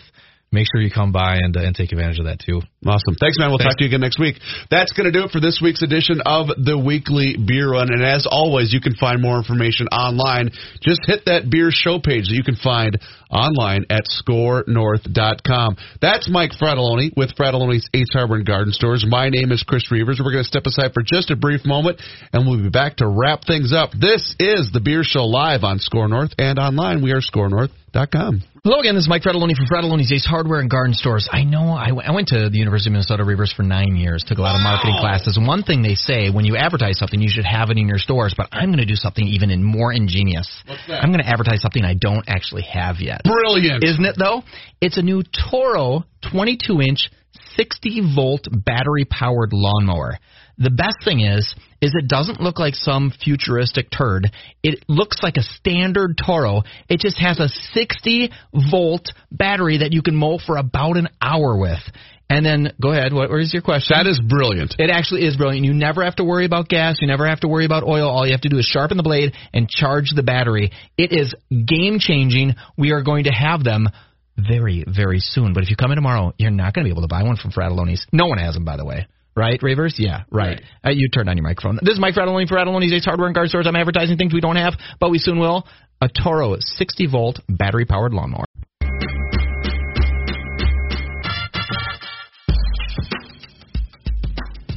Make sure you come by and uh, and take advantage of that too. Awesome. Thanks, man. We'll talk to you again next week. That's going to do it for this week's edition of the Weekly Beer Run. And as always, you can find more information online. Just hit that beer show page that you can find online at scorenorth.com. That's Mike Fratelloni with Fratelloni's Ace Hardware and Garden Stores. My name is Chris Reavers. We're going to step aside for just a brief moment, and we'll be back to wrap things up. This is the Beer Show live on Score North and online. We are scorenorth.com. Hello again, this is Mike Fratelloni from Fratelloni's Ace Hardware and Garden Stores. I know I, w- I went to the University of Minnesota Reavers for nine years, took a lot of marketing classes, and one thing they say when you advertise something, you should have it in your stores, but I'm going to do something even more ingenious. What's that? I'm going to advertise something I don't actually have yet. Brilliant. Isn't it though? It's a new Toro 22 inch 60 volt battery powered lawnmower. The best thing is, is it doesn't look like some futuristic turd. It looks like a standard Toro. It just has a 60 volt battery that you can mow for about an hour with. And then, go ahead. What was your question? that is brilliant. It actually is brilliant. You never have to worry about gas. You never have to worry about oil. All you have to do is sharpen the blade and charge the battery. It is game changing. We are going to have them very, very soon. But if you come in tomorrow, you're not going to be able to buy one from Fratelloni's. No one has them, by the way. Right, Ravers? Yeah, right. Uh, you turned on your microphone. This is Mike Fratelloni for Fratelloni's Ace Hardware and Guard Stores. I'm advertising things we don't have, but we soon will. A Toro 60 volt battery powered lawnmower.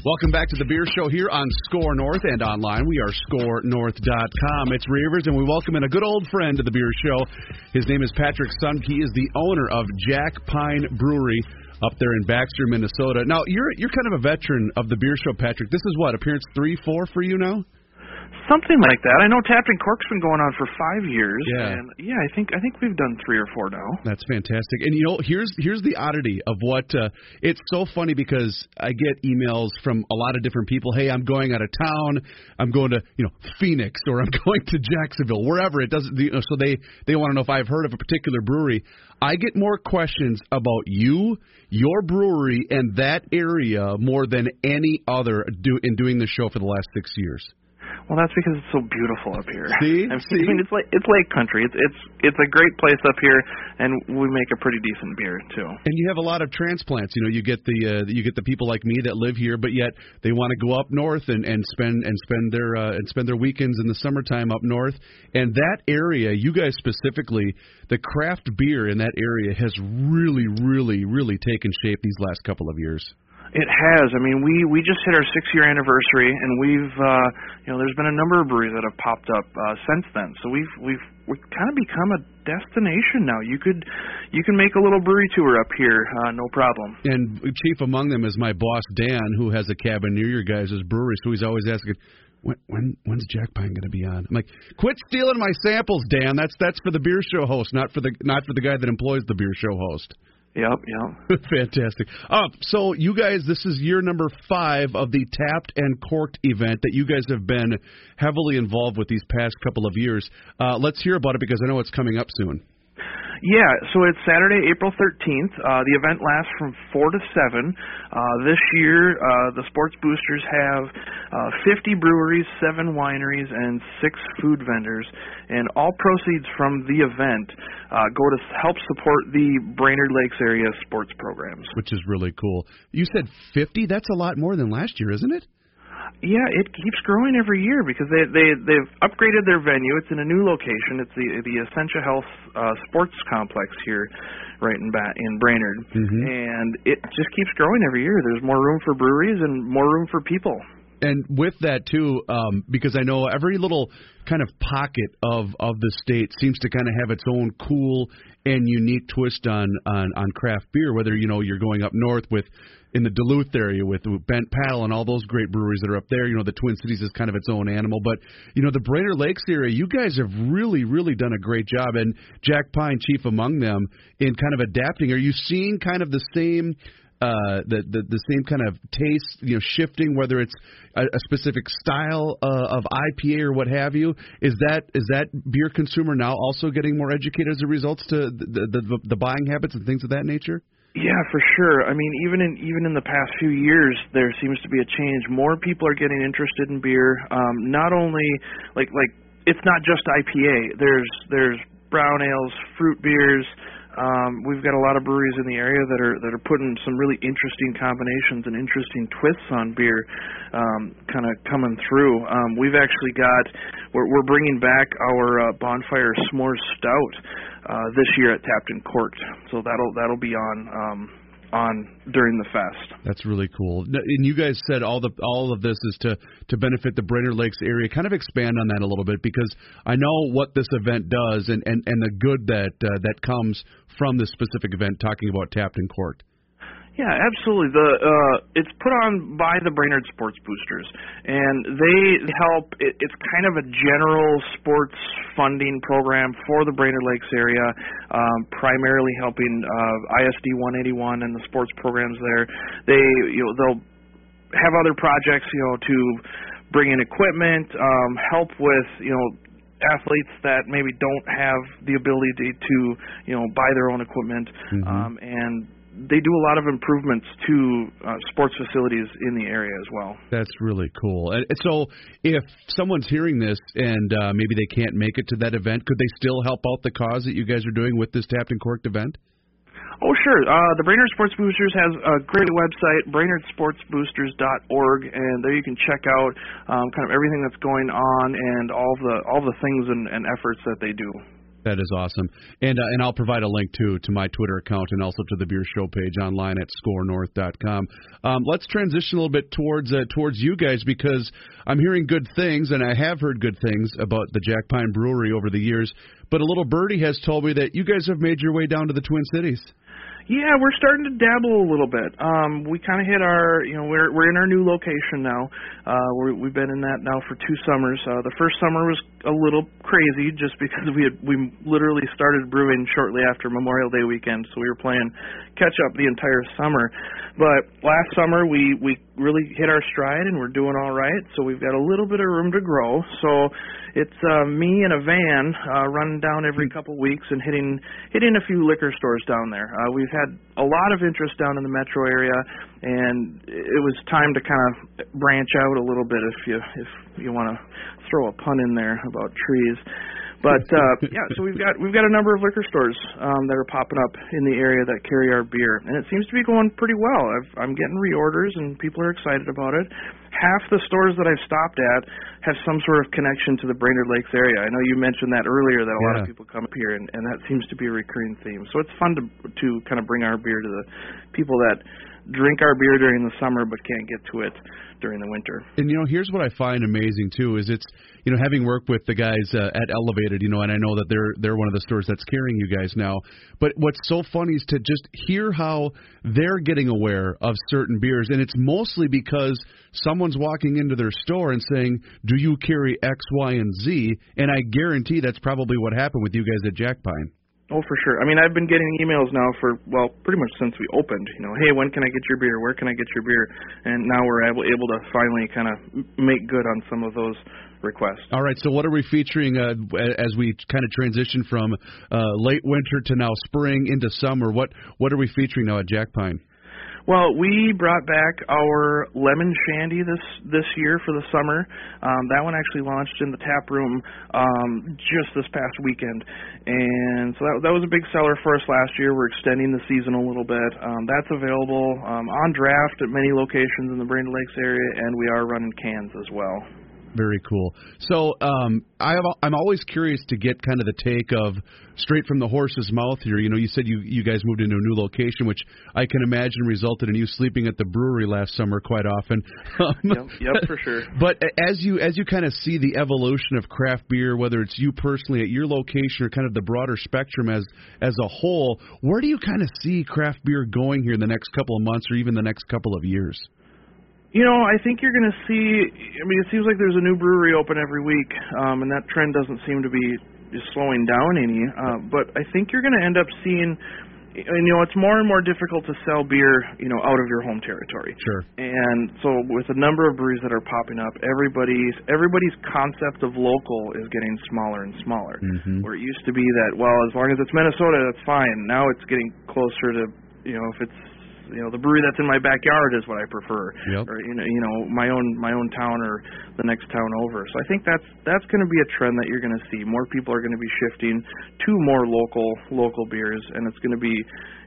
Welcome back to the Beer Show here on Score North and online. We are scorenorth.com. It's Reavers, and we welcome in a good old friend to the Beer Show. His name is Patrick Sunk. He is the owner of Jack Pine Brewery up there in Baxter, Minnesota. Now, you're you're kind of a veteran of the Beer Show, Patrick. This is what appearance three, four for you now. Something like that. I know Tapped and Cork's been going on for five years, Yeah. and yeah, I think I think we've done three or four now. That's fantastic. And you know, here's here's the oddity of what uh, it's so funny because I get emails from a lot of different people. Hey, I'm going out of town. I'm going to you know Phoenix or I'm going to Jacksonville, wherever it doesn't. You know, so they they want to know if I've heard of a particular brewery. I get more questions about you, your brewery, and that area more than any other do in doing the show for the last six years. Well, that's because it's so beautiful up here. See? I mean, See? I mean, it's like it's lake country. It's it's it's a great place up here, and we make a pretty decent beer too. And you have a lot of transplants. You know, you get the uh, you get the people like me that live here, but yet they want to go up north and and spend and spend their uh, and spend their weekends in the summertime up north. And that area, you guys specifically, the craft beer in that area has really, really, really taken shape these last couple of years. It has. I mean, we we just hit our six year anniversary, and we've uh, you know there's been a number of breweries that have popped up uh, since then. So we've we've we've kind of become a destination now. You could you can make a little brewery tour up here, uh, no problem. And chief among them is my boss Dan, who has a cabin near your guys' brewery. So he's always asking, when when when's Jack Pine going to be on? I'm like, quit stealing my samples, Dan. That's that's for the beer show host, not for the not for the guy that employs the beer show host. Yep, yep. Fantastic. Uh, so you guys, this is year number five of the Tapped and Corked event that you guys have been heavily involved with these past couple of years. Uh, let's hear about it because I know it's coming up soon. Yeah, so it's Saturday, April 13th. Uh, the event lasts from 4 to 7. Uh, this year, uh, the Sports Boosters have uh, 50 breweries, 7 wineries, and 6 food vendors. And all proceeds from the event uh, go to help support the Brainerd Lakes area sports programs. Which is really cool. You said 50? That's a lot more than last year, isn't it? Yeah, it keeps growing every year because they they they've upgraded their venue. It's in a new location. It's the the Essentia Health uh, Sports Complex here, right in ba- in Brainerd, Mhm. and it just keeps growing every year. There's more room for breweries and more room for people. And with that too, um, because I know every little kind of pocket of of the state seems to kind of have its own cool and unique twist on on on craft beer. Whether you know you're going up north with in the Duluth area with Bent Paddle and all those great breweries that are up there. You know, the Twin Cities is kind of its own animal, but you know, the Brainerd Lakes area, you guys have really, really done a great job, and Jack Pine chief among them in kind of adapting. Are you seeing kind of the same? Uh, the, the the same kind of taste, you know, shifting whether it's a, a specific style uh, of IPA or what have you. Is that is that beer consumer now also getting more educated as a result to the the, the, the buying habits and things of that nature? Yeah, for sure. I mean, even in even in the past few years, there seems to be a change. More people are getting interested in beer. Um, not only like like it's not just IPA. There's there's brown ales, fruit beers. Um, we've got a lot of breweries in the area that are that are putting some really interesting combinations and interesting twists on beer, um, kind of coming through. Um, we've actually got we're, we're bringing back our uh, bonfire s'mores stout uh, this year at Tapped and Corked. So that'll that'll be on um, on during the fest. That's really cool. And you guys said all the all of this is to to benefit the Brainerd Lakes area. Kind of expand on that a little bit because I know what this event does and and and the good that uh, that comes from this specific event. Talking about and Corked. Yeah, absolutely. The uh, it's put on by the Brainerd Sports Boosters, and they help. It, it's kind of a general sports funding program for the Brainerd Lakes area, um, primarily helping uh, ISD 181 and the sports programs there. They, you know, they'll have other projects, you know, to bring in equipment, um, help with, you know, athletes that maybe don't have the ability to, you know, buy their own equipment, mm-hmm. um, and they do a lot of improvements to uh, sports facilities in the area as well. That's really cool. And so, if someone's hearing this and uh, maybe they can't make it to that event, could they still help out the cause that you guys are doing with this Tapped and Corked event? Oh, sure. Uh, the Brainerd Sports Boosters has a great website, brainerdsportsboosters.org, and there you can check out um, kind of everything that's going on and all the all the things and, and efforts that they do. That is awesome, and uh, and I'll provide a link too to my Twitter account and also to the beer show page online at scorenorth.com. Um, let's transition a little bit towards uh, towards you guys because I'm hearing good things, and I have heard good things about the Jack Pine Brewery over the years. But a little birdie has told me that you guys have made your way down to the Twin Cities. Yeah, we're starting to dabble a little bit. Um, we kind of hit our, you know, we're we're in our new location now. Uh, we're, we've been in that now for two summers. Uh, the first summer was a little crazy just because we had we literally started brewing shortly after Memorial Day weekend, so we were playing catch up the entire summer. But last summer we we really hit our stride and we're doing all right. So we've got a little bit of room to grow. So it's uh, me and a van uh, running down every couple weeks and hitting hitting a few liquor stores down there. Uh, we've had a lot of interest down in the metro area, and it was time to kind of branch out a little bit, if you if you want to throw a pun in there about trees. But uh, yeah, so we've got we've got a number of liquor stores um, that are popping up in the area that carry our beer, and it seems to be going pretty well. I've, I'm getting reorders, and people are excited about it. Half the stores that I've stopped at have some sort of connection to the Brainerd Lakes area. I know you mentioned that earlier that a yeah. lot of people come up here, and, and that seems to be a recurring theme. So it's fun to to kind of bring our beer to the people that drink our beer during the summer but can't get to it during the winter. And you know, here's what I find amazing too is it's you know having worked with the guys uh, at Elevated, you know, and I know that they're they're one of the stores that's carrying you guys now. But what's so funny is to just hear how they're getting aware of certain beers, and it's mostly because someone's walking into their store and saying, "Do you carry X, Y, and Z?" And I guarantee that's probably what happened with you guys at Jack Pine. Oh, for sure. I mean, I've been getting emails now for well, pretty much since we opened. You know, hey, when can I get your beer? Where can I get your beer? And now we're able able to finally kind of make good on some of those requests. All right. So, what are we featuring uh, as we kind of transition from uh, late winter to now spring into summer? What what are we featuring now at Jack Pine? Well, we brought back our lemon shandy this this year for the summer. Um, that one actually launched in the tap room um, just this past weekend, and so that that was a big seller for us last year. We're extending the season a little bit. Um, that's available um, on draft at many locations in the Brainerd Lakes area, and we are running cans as well. Very cool. So um, I have, I'm always curious to get kind of the take of straight from the horse's mouth here. You know, you said you you guys moved into a new location, which I can imagine resulted in you sleeping at the brewery last summer quite often. yep, yep, for sure. But as you as you kind of see the evolution of craft beer, whether it's you personally at your location or kind of the broader spectrum as as a whole, where do you kind of see craft beer going here in the next couple of months or even the next couple of years? You know, I think you're going to see. I mean, it seems like there's a new brewery open every week, um, and that trend doesn't seem to be slowing down any. Uh, but I think you're going to end up seeing. You know, it's more and more difficult to sell beer, you know, out of your home territory. Sure. And so, with a number of breweries that are popping up, everybody's everybody's concept of local is getting smaller and smaller. Mm-hmm. Where it used to be that, well, as long as it's Minnesota, that's fine. Now it's getting closer to, you know, if it's you know the brewery that's in my backyard is what I prefer, Yep. or you know you know my own my own town or the next town over. So I think that's that's going to be a trend that you're going to see. More people are going to be shifting to more local local beers, and it's going to be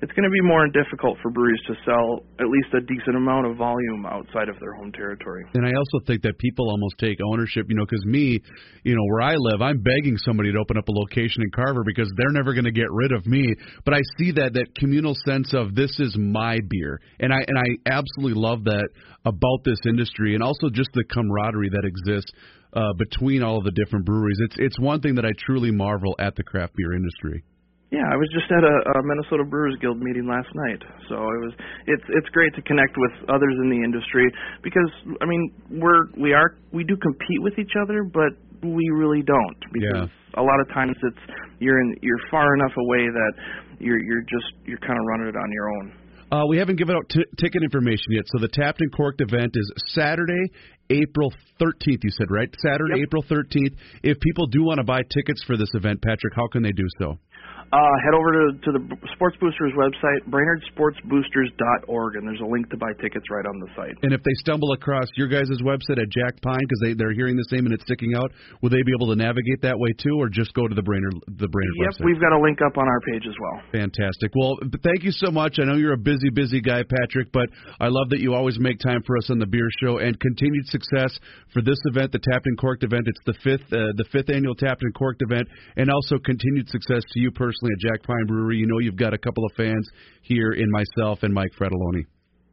it's going to be more difficult for breweries to sell at least a decent amount of volume outside of their home territory. And I also think that people almost take ownership, you know, because me, you know, where I live, I'm begging somebody to open up a location in Carver because they're never going to get rid of me. But I see that that communal sense of this is my beer, and I and I absolutely love that about this industry, and also just the camaraderie that exists uh, between all of the different breweries. It's it's one thing that I truly marvel at the craft beer industry. Yeah, I was just at a, a Minnesota Brewers Guild meeting last night, so it was it's it's great to connect with others in the industry because I mean we're we are we do compete with each other, but we really don't because a lot of times it's you're in you're far enough away that you're you're just you're kind of running it on your own. Uh, we haven't given out t- ticket information yet. So the Tapped and Corked event is Saturday, April 13th. You said right? Saturday, Yep. April 13th. If people do want to buy tickets for this event, Patrick, how can they do so? Uh, head over to, to the Sports Boosters website, BrainerdSportsBoosters.org, and there's a link to buy tickets right on the site. And if they stumble across your guys' website at Jack Pine because they they're hearing the same and it's sticking out, will they be able to navigate that way too, or just go to the Brainerd the Brainerd Yep, website? we've got a link up on our page as well. Fantastic. Well, thank you so much. I know you're a busy, busy guy, Patrick, but I love that you always make time for us on the beer show and continued success for this event, the Tapped and Corked event. It's the fifth, uh, the fifth annual Tapped and Corked event, and also continued success to you personally at Jack Pine Brewery. You know you've got a couple of fans here in myself and Mike Fratelloni.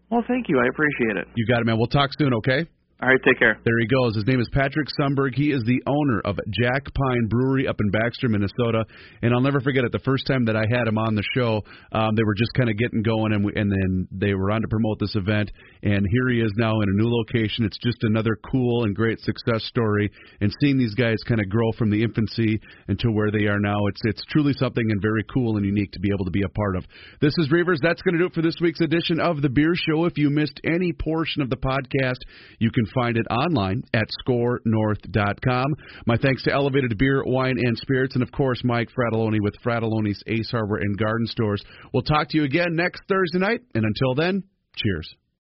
Well, thank you. I appreciate it. You got it, man. We'll talk soon, okay? All right, take care. There he goes. His name is Patrick Sundberg. He is the owner of Jack Pine Brewery up in Baxter, Minnesota. And I'll never forget it. The first time that I had him on the show, um, they were just kind of getting going, and we, and then they were on to promote this event. And here he is now in a new location. It's just another cool and great success story. And seeing these guys kind of grow from the infancy into where they are now, it's it's truly something and very cool and unique to be able to be a part of. This is Reavers. That's going to do it for this week's edition of the Beer Show. If you missed any portion of the podcast, you can find it online at scorenorth.com. My thanks to Elevated Beer, Wine, and Spirits, and of course, Mike Fratelloni with Fratelloni's Ace Hardware and Garden Stores. We'll talk to you again next Thursday night, and until then, cheers.